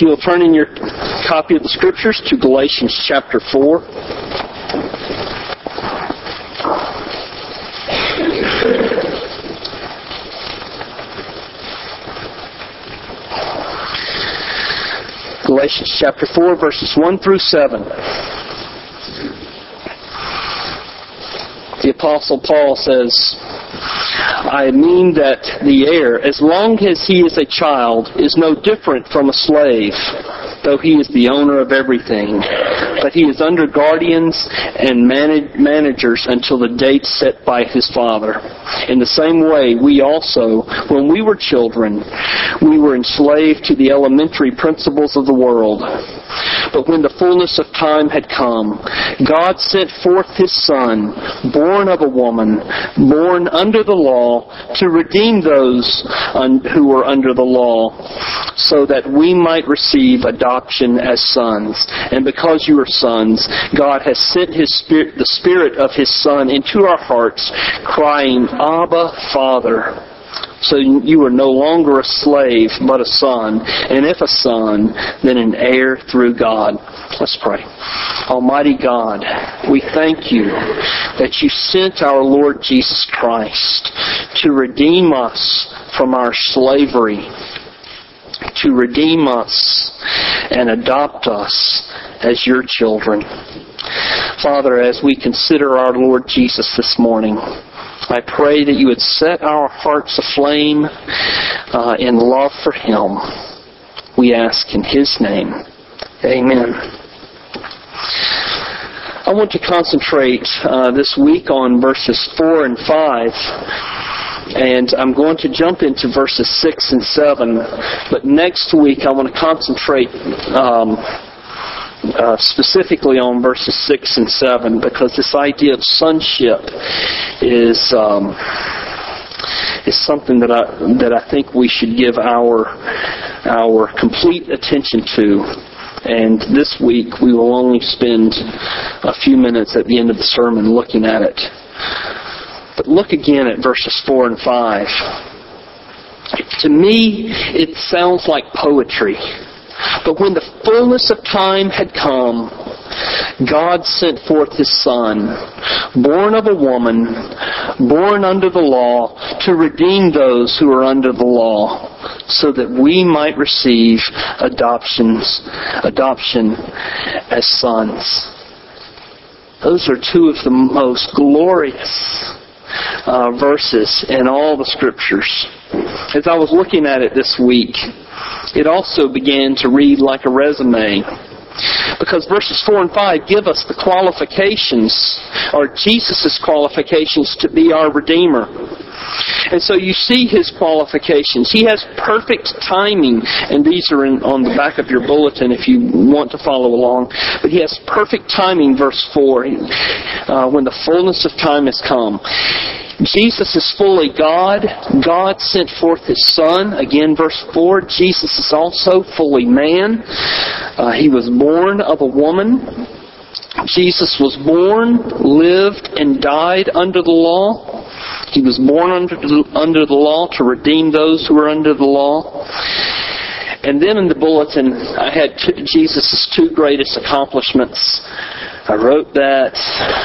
If you will turn in your copy of the Scriptures to Galatians chapter 4. Galatians chapter 4, verses 1 through 7. The Apostle Paul says, I mean that the heir, as long as he is a child, is no different from a slave, though he is the owner of everything. But he is under guardians and manag- managers until the date set by his father. In the same way, we also, when we were children, we were enslaved to the elementary principles of the world. But when the fullness of time had come, God sent forth his Son, born of a woman, born under the law, to redeem those un- who were under the law, so that we might receive adoption as sons. And because you are sons, God has sent his spirit, the Spirit of his Son into our hearts, crying, Abba, Father. So you are no longer a slave, but a son. And if a son, then an heir through God. Let's pray. Almighty God, we thank you that you sent our Lord Jesus Christ to redeem us from our slavery, to redeem us and adopt us as your children. Father, as we consider our Lord Jesus this morning, I pray that you would set our hearts aflame uh, in love for Him. We ask in His name. Amen. I want to concentrate uh, this week on verses 4 and 5. And I'm going to jump into verses 6 and 7. But next week I want to concentrate um, uh, specifically on verses 6 and 7 because this idea of sonship is um, is something that I that I think we should give our our complete attention to. And this week we will only spend a few minutes at the end of the sermon looking at it. But look again at verses 4 and 5. To me, it sounds like poetry. But when the fullness of time had come, God sent forth His Son, born of a woman, born under the law, to redeem those who are under the law, so that we might receive adoptions, adoption as sons. Those are two of the most glorious uh, verses in all the scriptures. As I was looking at it this week, it also began to read like a resume. Because verses 4 and 5 give us the qualifications, or Jesus' qualifications to be our Redeemer. And so you see his qualifications. He has perfect timing, and these are in, on the back of your bulletin if you want to follow along. But he has perfect timing, verse 4, uh, when the fullness of time has come. Jesus is fully God. God sent forth His Son. Again, verse 4, Jesus is also fully man. Uh, he was born of a woman. Jesus was born, lived, and died under the law. He was born under the, under the law to redeem those who were under the law. And then in the bulletin, I had Jesus' two greatest accomplishments. I wrote that.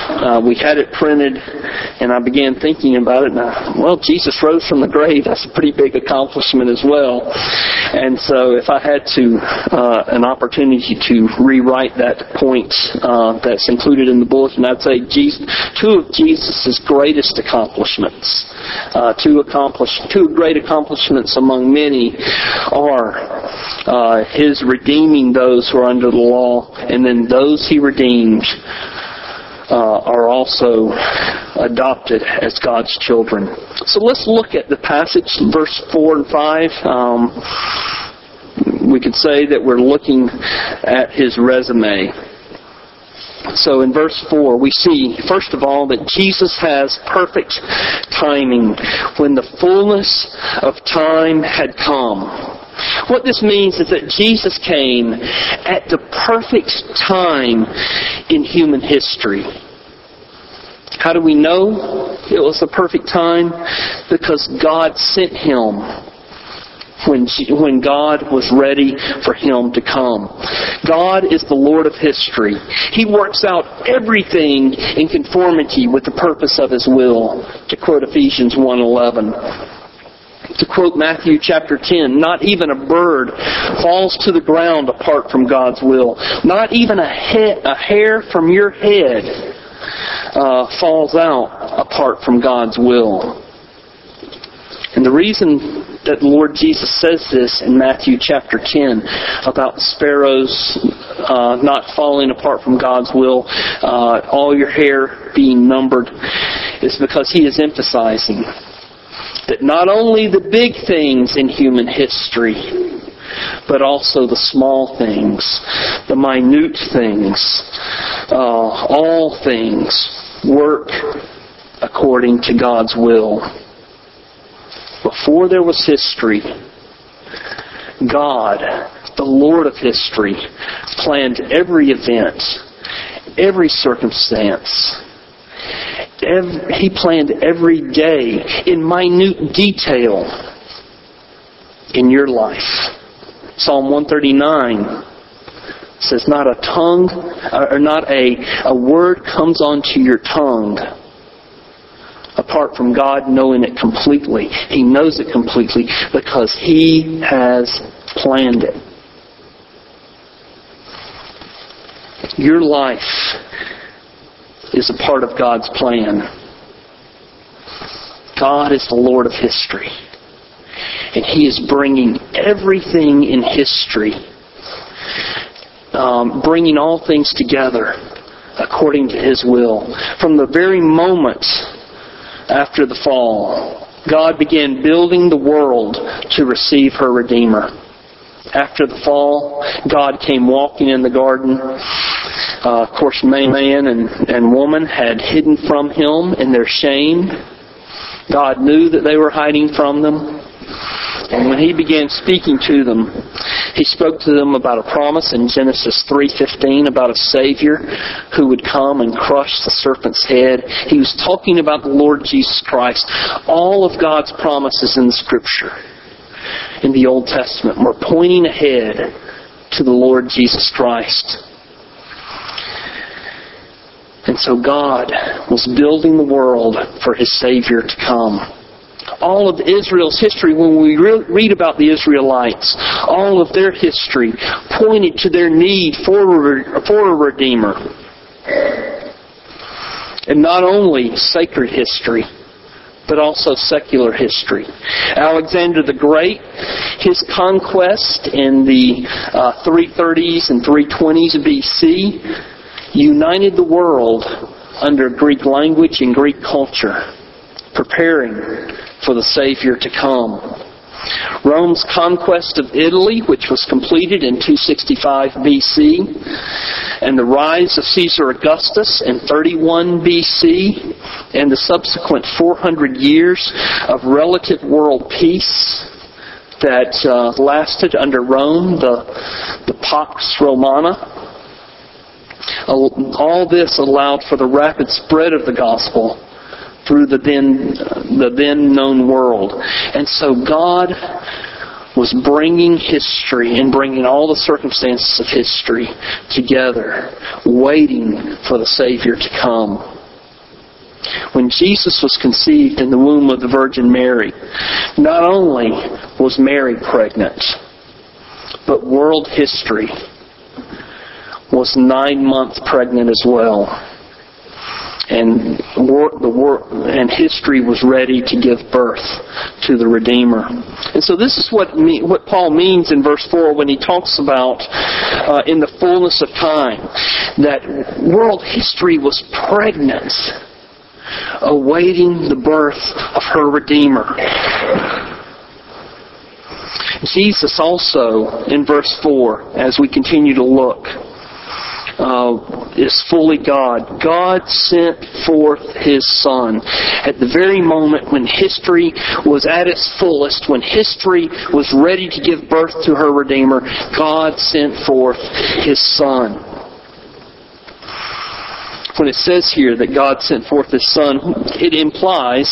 Uh, we had it printed, and I began thinking about it. And I, well, Jesus rose from the grave. That's a pretty big accomplishment as well. And so, if I had to uh, an opportunity to rewrite that point uh, that's included in the bulletin, I'd say Jesus, two of Jesus' greatest accomplishments, uh, two accomplish, two great accomplishments among many, are uh, His redeeming those who are under the law, and then those He redeemed uh, are also adopted as God's children. So let's look at the passage, verse 4 and 5. Um, we could say that we're looking at his resume. So in verse 4, we see, first of all, that Jesus has perfect timing when the fullness of time had come. What this means is that Jesus came at the perfect time in human history. How do we know it was the perfect time? Because God sent him when, when God was ready for him to come. God is the Lord of history. He works out everything in conformity with the purpose of his will, to quote Ephesians 1:11. To quote Matthew chapter 10, not even a bird falls to the ground apart from God's will. Not even a, he- a hair from your head uh, falls out apart from God's will. And the reason that the Lord Jesus says this in Matthew chapter 10 about sparrows uh, not falling apart from God's will, uh, all your hair being numbered, is because he is emphasizing that not only the big things in human history, but also the small things, the minute things, uh, all things work according to God's will. Before there was history, God, the Lord of history, planned every event, every circumstance. Every, he planned every day in minute detail in your life. Psalm 139 says, Not a tongue, uh, or not a, a word comes onto your tongue apart from God knowing it completely. He knows it completely because He has planned it. Your life is a part of God's plan. God is the Lord of history. And He is bringing everything in history, um, bringing all things together according to His will. From the very moment after the fall, God began building the world to receive her Redeemer. After the fall, God came walking in the garden. Uh, of course, man and, and woman had hidden from Him in their shame. God knew that they were hiding from them. And when he began speaking to them, he spoke to them about a promise in Genesis 3:15 about a savior who would come and crush the serpent's head. He was talking about the Lord Jesus Christ. All of God's promises in the scripture in the Old Testament We're pointing ahead to the Lord Jesus Christ. And so God was building the world for his Savior to come all of Israel's history, when we re- read about the Israelites, all of their history pointed to their need for a, for a Redeemer. And not only sacred history, but also secular history. Alexander the Great, his conquest in the uh, 330s and 320s BC, united the world under Greek language and Greek culture, preparing for the Savior to come. Rome's conquest of Italy, which was completed in 265 BC, and the rise of Caesar Augustus in 31 BC, and the subsequent 400 years of relative world peace that uh, lasted under Rome, the, the Pax Romana. All this allowed for the rapid spread of the gospel through the then the then known world. And so God was bringing history and bringing all the circumstances of history together, waiting for the Savior to come. When Jesus was conceived in the womb of the Virgin Mary, not only was Mary pregnant, but world history was nine months pregnant as well and the war, and history was ready to give birth to the Redeemer. And so this is what me, what Paul means in verse four when he talks about uh, in the fullness of time that world history was pregnant, awaiting the birth of her Redeemer. Jesus also, in verse 4, as we continue to look, uh, is fully God. God sent forth His Son at the very moment when history was at its fullest, when history was ready to give birth to her Redeemer. God sent forth His Son. when it says here that God sent forth His Son, it implies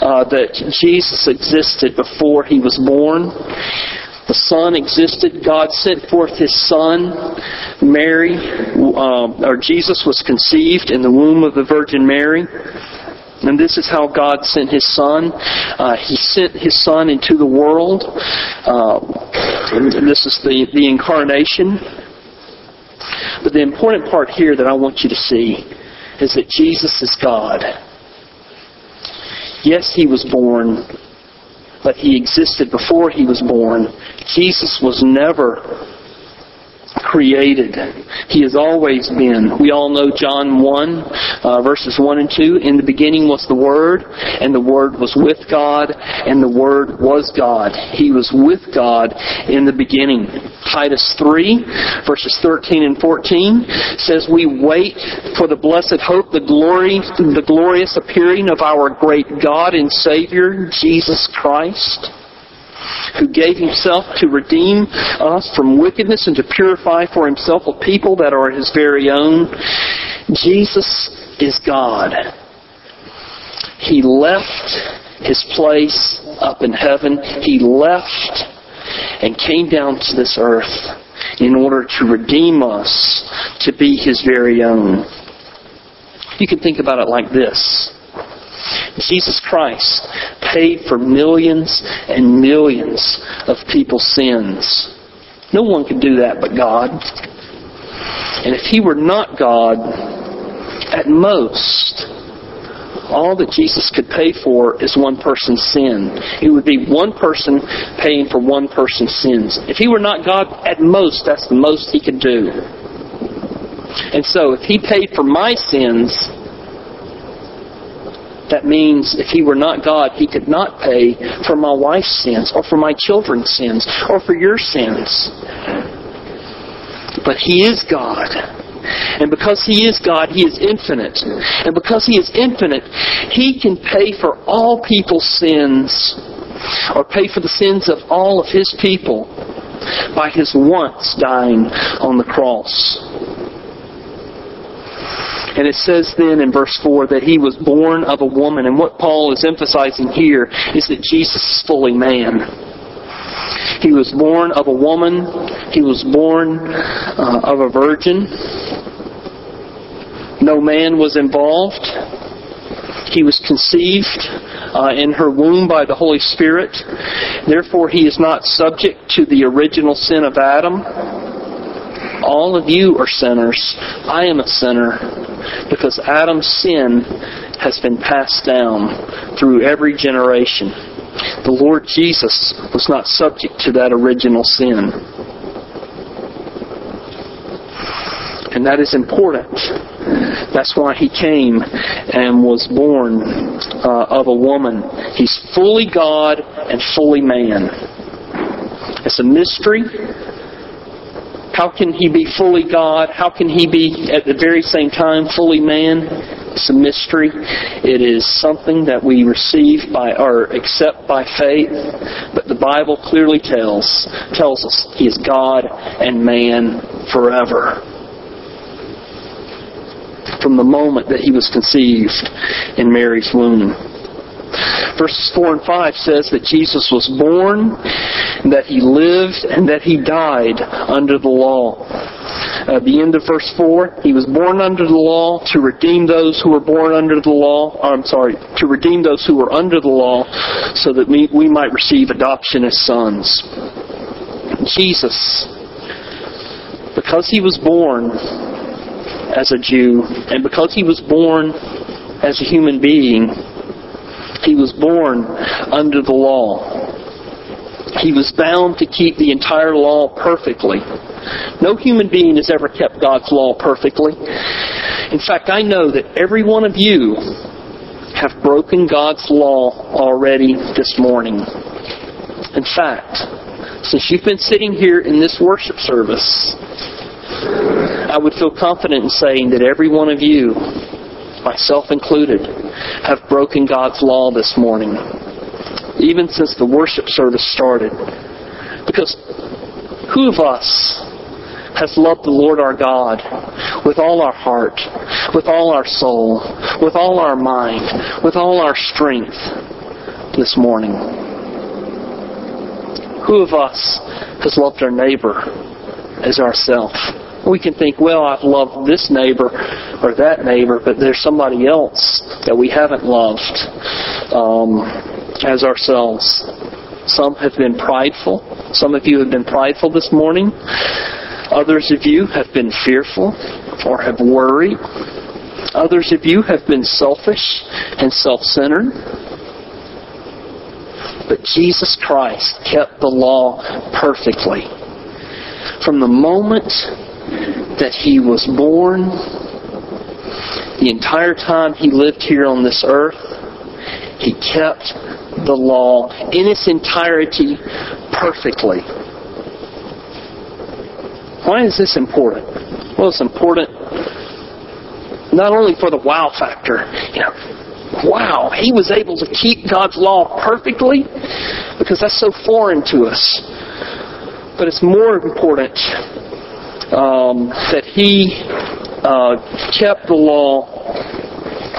uh, that Jesus existed before He was born. The Son existed. God sent forth His Son. Mary, um, or Jesus was conceived in the womb of the Virgin Mary. And this is how God sent His Son. Uh, he sent His Son into the world. Uh, this is the, the incarnation. But the important part here that I want you to see is that Jesus is God. Yes, He was born, but He existed before He was born. Jesus was never created. He has always been. We all know John 1, uh, verses 1 and 2. In the beginning was the Word, and the Word was with God, and the Word was God. He was with God in the beginning. Titus 3, verses 13 and 14 says, We wait for the blessed hope, the glory, the glorious appearing of our great God and Savior, Jesus Christ who gave himself to redeem us from wickedness and to purify for himself a people that are his very own. Jesus is God. He left his place up in heaven. He left and came down to this earth in order to redeem us to be his very own. You can think about it like this. Jesus Christ paid for millions and millions of people's sins. No one could do that but God. And if He were not God, at most, all that Jesus could pay for is one person's sin. It would be one person paying for one person's sins. If He were not God, at most, that's the most He could do. And so, if He paid for my sins, that means if he were not God, he could not pay for my wife's sins, or for my children's sins, or for your sins. But he is God. And because he is God, he is infinite. And because he is infinite, he can pay for all people's sins, or pay for the sins of all of his people by his once dying on the cross. And it says then in verse 4 that he was born of a woman. And what Paul is emphasizing here is that Jesus is fully man. He was born of a woman. He was born uh, of a virgin. No man was involved. He was conceived uh, in her womb by the Holy Spirit. Therefore, he is not subject to the original sin of Adam. All of you are sinners. I am a sinner because Adam's sin has been passed down through every generation. The Lord Jesus was not subject to that original sin. And that is important. That's why he came and was born uh, of a woman. He's fully God and fully man. It's a mystery how can he be fully God? How can he be at the very same time fully man? It's a mystery. It is something that we receive by or accept by faith. But the Bible clearly tells tells us he is God and man forever. From the moment that he was conceived in Mary's womb. Verses 4 and 5 says that Jesus was born, that he lived, and that he died under the law. At the end of verse 4, he was born under the law to redeem those who were born under the law. I'm sorry, to redeem those who were under the law so that we, we might receive adoption as sons. Jesus, because he was born as a Jew, and because he was born as a human being, he was born under the law. He was bound to keep the entire law perfectly. No human being has ever kept God's law perfectly. In fact, I know that every one of you have broken God's law already this morning. In fact, since you've been sitting here in this worship service, I would feel confident in saying that every one of you myself included, have broken God's law this morning, even since the worship service started. Because who of us has loved the Lord our God with all our heart, with all our soul, with all our mind, with all our strength this morning? Who of us has loved our neighbor as ourself? We can think, well, I've loved this neighbor or that neighbor, but there's somebody else that we haven't loved um, as ourselves. Some have been prideful. Some of you have been prideful this morning. Others of you have been fearful or have worried. Others of you have been selfish and self-centered. But Jesus Christ kept the law perfectly. From the moment that he was born, the entire time he lived here on this earth, he kept the law in its entirety perfectly. Why is this important? Well, it's important not only for the wow factor, you know, wow, he was able to keep God's law perfectly because that's so foreign to us. But it's more important um, that he uh, kept the law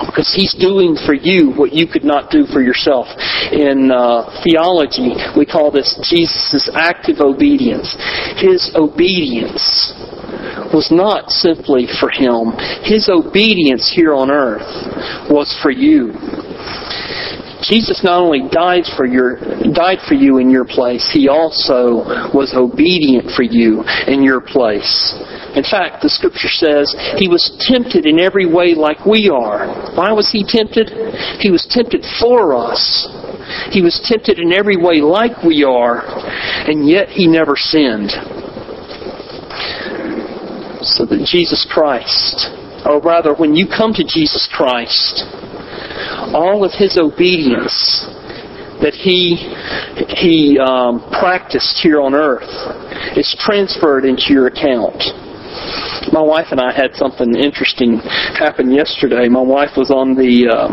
because he's doing for you what you could not do for yourself. In uh, theology, we call this Jesus' active obedience. His obedience was not simply for him. His obedience here on earth was for you. Jesus not only died for your died for you in your place, he also was obedient for you in your place. In fact, the scripture says he was tempted in every way like we are. Why was he tempted? He was tempted for us. He was tempted in every way like we are, and yet he never sinned. So that Jesus Christ, or rather, when you come to Jesus Christ, all of his obedience that he he um, practiced here on earth is transferred into your account. My wife and I had something interesting happen yesterday. My wife was on the uh,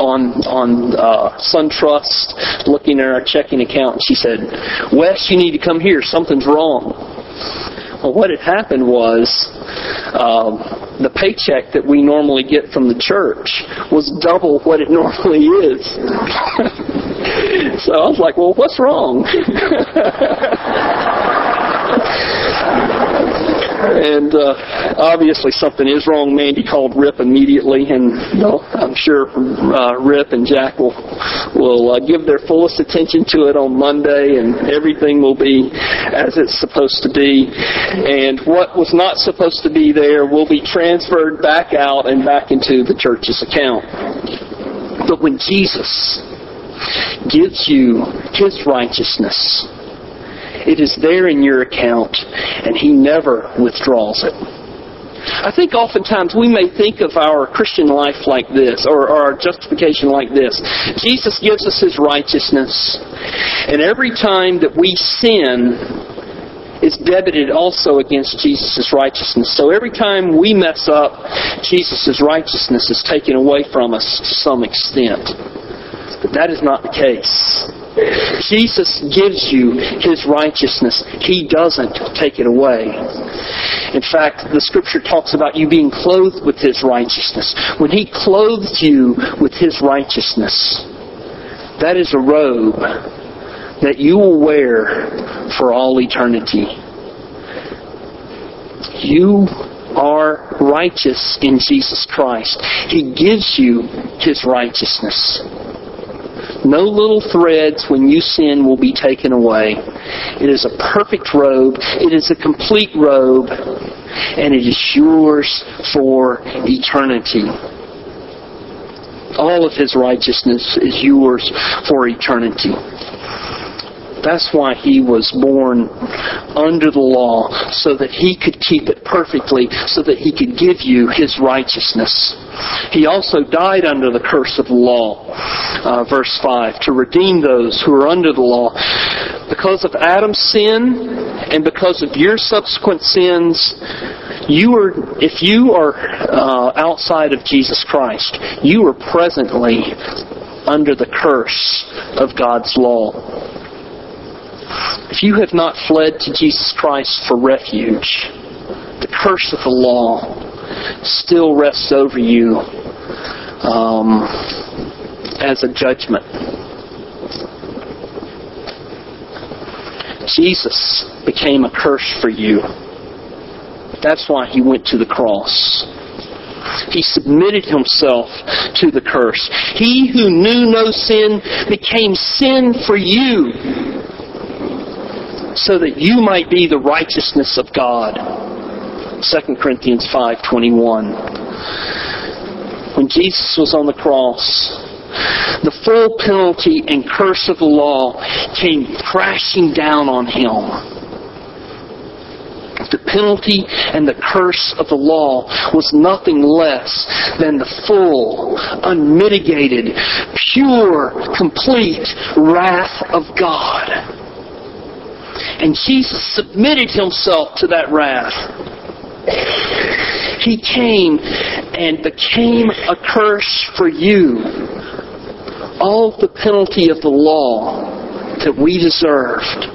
on on uh, SunTrust looking at our checking account, and she said, "Wes, you need to come here. Something's wrong." Well, what had happened was. Um, the paycheck that we normally get from the church was double what it normally is. so I was like, well, what's wrong? and uh, obviously something is wrong. Mandy called Rip immediately, and well, I'm sure uh, Rip and Jack will will uh, give their fullest attention to it on Monday, and everything will be as it's supposed to be. And what was not supposed to be there will be transferred back out and back into the church's account. But when Jesus gives you His righteousness, it is there in your account, and He never withdraws it. I think oftentimes we may think of our Christian life like this, or, our justification like this. Jesus gives us His righteousness, and every time that we sin, it's debited also against Jesus' righteousness. So every time we mess up, Jesus' righteousness is taken away from us to some extent. But that is not the case. Jesus gives you His righteousness. He doesn't take it away. In fact, the Scripture talks about you being clothed with His righteousness. When He clothed you with His righteousness, that is a robe that you will wear for all eternity. You are righteous in Jesus Christ. He gives you His righteousness. No little threads when you sin will be taken away. It is a perfect robe. It is a complete robe. And it is yours for eternity. All of His righteousness is yours for eternity. That's why he was born under the law, so that he could keep it perfectly, so that he could give you his righteousness. He also died under the curse of the law, uh, verse 5, to redeem those who are under the law. Because of Adam's sin and because of your subsequent sins, you are, if you are uh, outside of Jesus Christ, you are presently under the curse of God's law. If you have not fled to Jesus Christ for refuge, the curse of the law still rests over you um, as a judgment. Jesus became a curse for you. That's why he went to the cross. He submitted himself to the curse. He who knew no sin became sin for you so that you might be the righteousness of God. 2 Corinthians 5:21. When Jesus was on the cross, the full penalty and curse of the law came crashing down on him. The penalty and the curse of the law was nothing less than the full, unmitigated, pure, complete wrath of God. And Jesus submitted himself to that wrath. He came and became a curse for you. All the penalty of the law that we deserved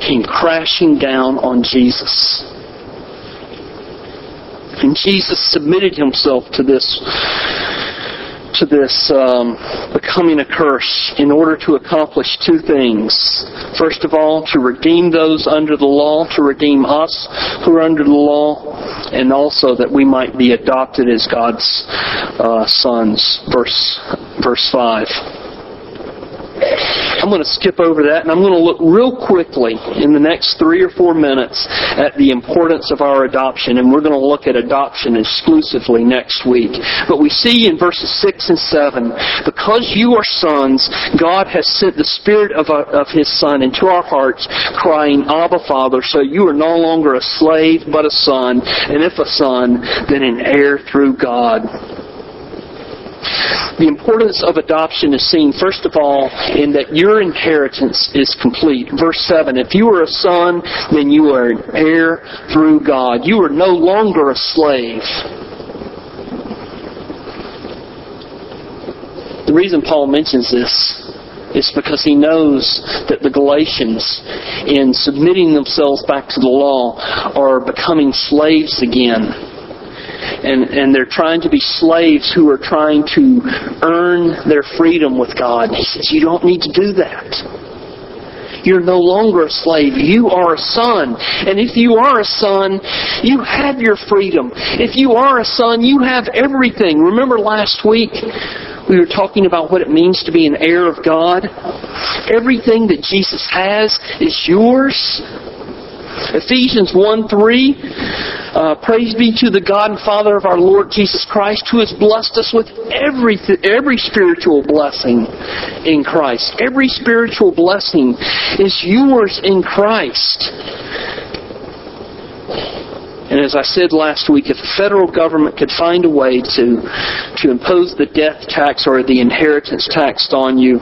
came crashing down on Jesus. And Jesus submitted himself to this to this um, becoming a curse in order to accomplish two things. First of all, to redeem those under the law, to redeem us who are under the law, and also that we might be adopted as God's uh, sons. Verse verse five. I'm going to skip over that and I'm going to look real quickly in the next three or four minutes at the importance of our adoption and we're going to look at adoption exclusively next week. But we see in verses 6 and 7, because you are sons, God has sent the Spirit of, uh, of His Son into our hearts, crying, Abba, Father, so you are no longer a slave but a son, and if a son, then an heir through God. The importance of adoption is seen, first of all, in that your inheritance is complete. Verse 7 If you are a son, then you are an heir through God. You are no longer a slave. The reason Paul mentions this is because he knows that the Galatians, in submitting themselves back to the law, are becoming slaves again and, and they're trying to be slaves who are trying to earn their freedom with God. And he says, You don't need to do that. You're no longer a slave. You are a son. And if you are a son, you have your freedom. If you are a son, you have everything. Remember last week? We were talking about what it means to be an heir of God. Everything that Jesus has is yours. Ephesians 1 3. Uh, praise be to the God and Father of our Lord Jesus Christ, who has blessed us with every, every spiritual blessing in Christ. Every spiritual blessing is yours in Christ. And as I said last week, if the federal government could find a way to, to impose the death tax or the inheritance tax on you,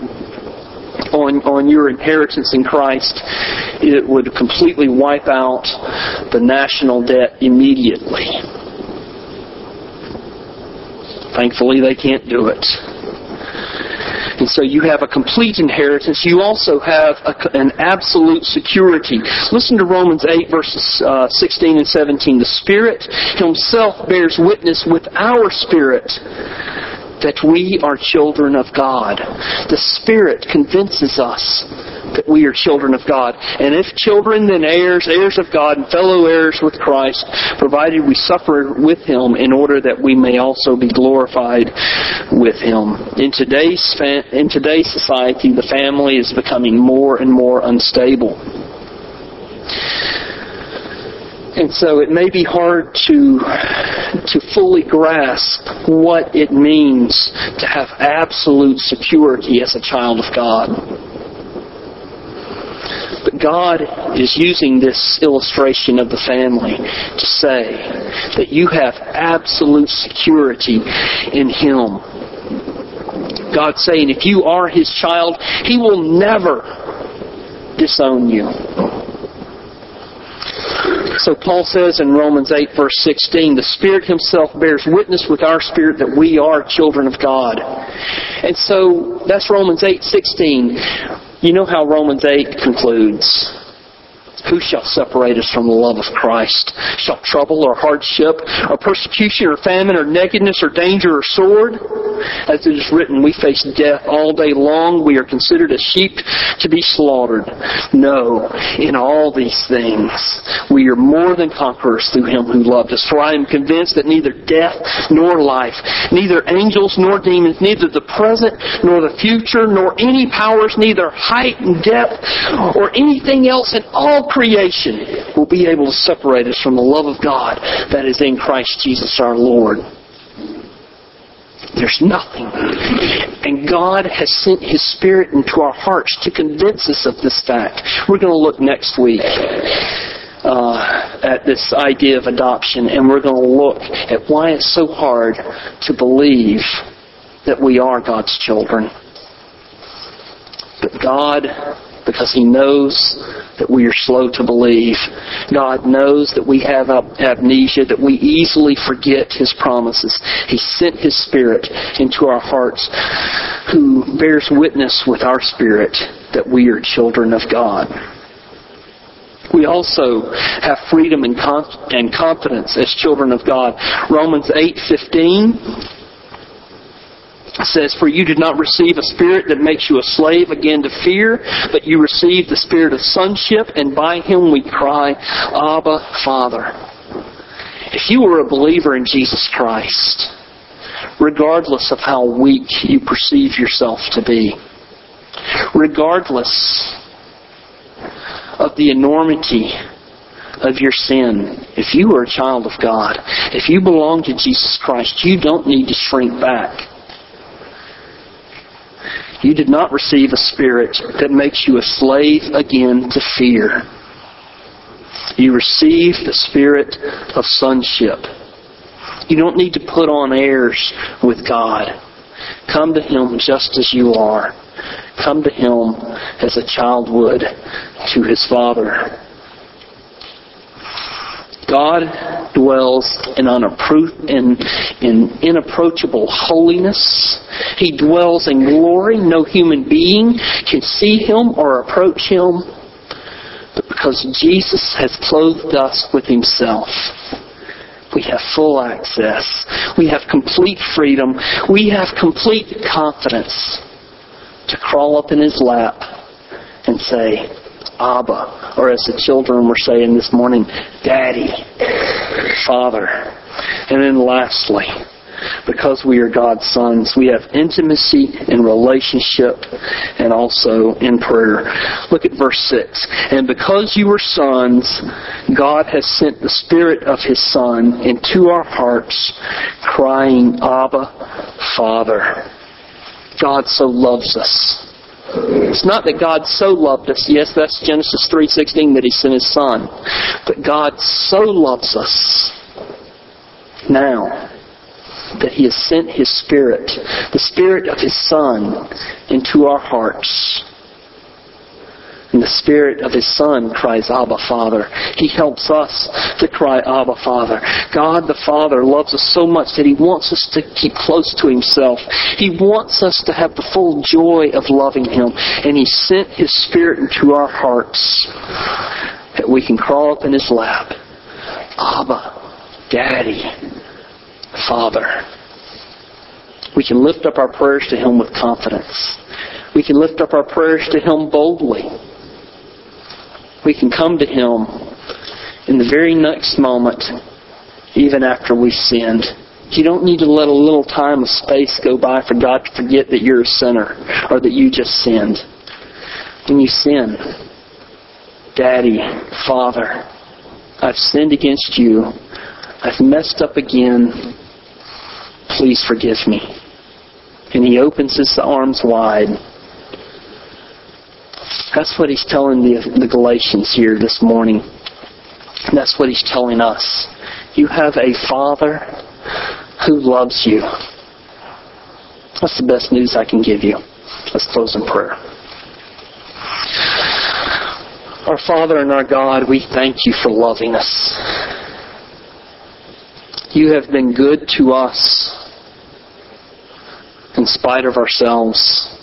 on, on your inheritance in Christ, it would completely wipe out the national debt immediately. Thankfully, they can't do it. And so you have a complete inheritance. You also have a, an absolute security. Listen to Romans 8, verses uh, 16 and 17. The Spirit Himself bears witness with our spirit that we are children of God. The Spirit convinces us that we are children of God. And if children, then heirs, heirs of God, and fellow heirs with Christ, provided we suffer with Him in order that we may also be glorified with Him. In today's, in today's society, the family is becoming more and more unstable. And so it may be hard to, to fully grasp what it means to have absolute security as a child of God. But God is using this illustration of the family to say that you have absolute security in Him. God's saying if you are His child, He will never disown you. So Paul says in Romans 8 verse 16, the Spirit Himself bears witness with our spirit that we are children of God. And so that's Romans 8 16. You know how Romans 8 concludes. Who shall separate us from the love of Christ? Shall trouble or hardship or persecution or famine or nakedness or danger or sword? As it is written, we face death all day long. We are considered as sheep to be slaughtered. No, in all these things, we are more than conquerors through him who loved us. For I am convinced that neither death nor life, neither angels nor demons, neither the present nor the future, nor any powers, neither height and depth or anything else in all creation will be able to separate us from the love of God that is in Christ Jesus our Lord. There's nothing. And God has sent His Spirit into our hearts to convince us of this fact. We're going to look next week uh, at this idea of adoption, and we're going to look at why it's so hard to believe that we are God's children. But God because He knows that we are slow to believe. God knows that we have amnesia, that we easily forget His promises. He sent His Spirit into our hearts who bears witness with our spirit that we are children of God. We also have freedom and, confidence as children of God. Romans 8:15 says, For you did not receive a spirit that makes you a slave again to fear, but you received the spirit of sonship, and by him we cry, Abba, Father. If you were a believer in Jesus Christ, regardless of how weak you perceive yourself to be, regardless of the enormity of your sin, if you are a child of God, if you belong to Jesus Christ, you don't need to shrink back. You did not receive a spirit that makes you a slave again to fear. You received the spirit of sonship. You don't need to put on airs with God. Come to Him just as you are. Come to Him as a child would to his Father. God dwells in, in, in inapproachable holiness. He dwells in glory. No human being can see him or approach him. But because Jesus has clothed us with himself, we have full access. We have complete freedom. We have complete confidence to crawl up in his lap and say, Abba, or as the children were saying this morning, Daddy, Father. And then lastly, because we are God's sons, we have intimacy in relationship and also in prayer. Look at verse 6. And because you are sons, God has sent the Spirit of His Son into our hearts, crying, Abba, Father. God so loves us it's not that God so loved us. Yes, that's Genesis 3:16 that he sent his son. But God so loves us now that he has sent his spirit, the spirit of his son into our hearts and the Spirit of His Son cries, Abba, Father. He helps us to cry, Abba, Father. God the Father loves us so much that He wants us to keep close to Himself. He wants us to have the full joy of loving Him. And He sent His Spirit into our hearts that we can crawl up in His lap. Abba, Daddy, Father. We can lift up our prayers to Him with confidence. We can lift up our prayers to Him boldly we can come to Him in the very next moment, even after we've sinned. You don't need to let a little time of space go by for God to forget that you're a sinner or that you just sinned. When you sin, Daddy, Father, I've sinned against you. I've messed up again. Please forgive me. And He opens His arms wide that's what he's telling the, the Galatians here this morning. That's what he's telling us. You have a Father who loves you. That's the best news I can give you. Let's close in prayer. Our Father and our God, we thank you for loving us. You have been good to us in spite of ourselves.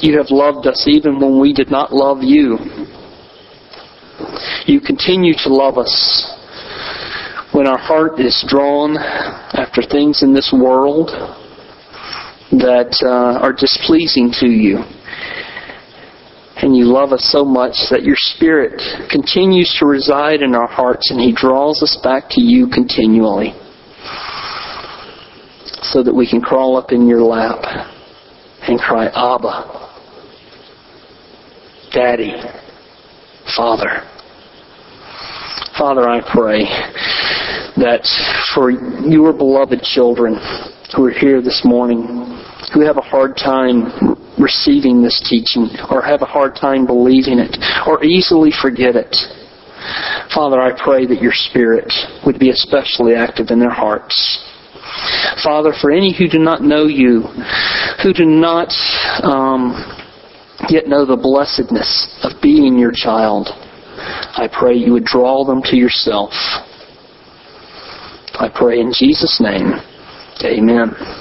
You have loved us even when we did not love you. You continue to love us when our heart is drawn after things in this world that uh, are displeasing to you. And you love us so much that your Spirit continues to reside in our hearts and He draws us back to you continually so that we can crawl up in your lap and cry, Abba, Daddy, Father. Father, I pray that for your beloved children who are here this morning, who have a hard time receiving this teaching, or have a hard time believing it, or easily forget it, Father, I pray that your Spirit would be especially active in their hearts. Father, for any who do not know you, who do not um, yet know the blessedness of being your child, I pray you would draw them to yourself. I pray in Jesus' name. Amen.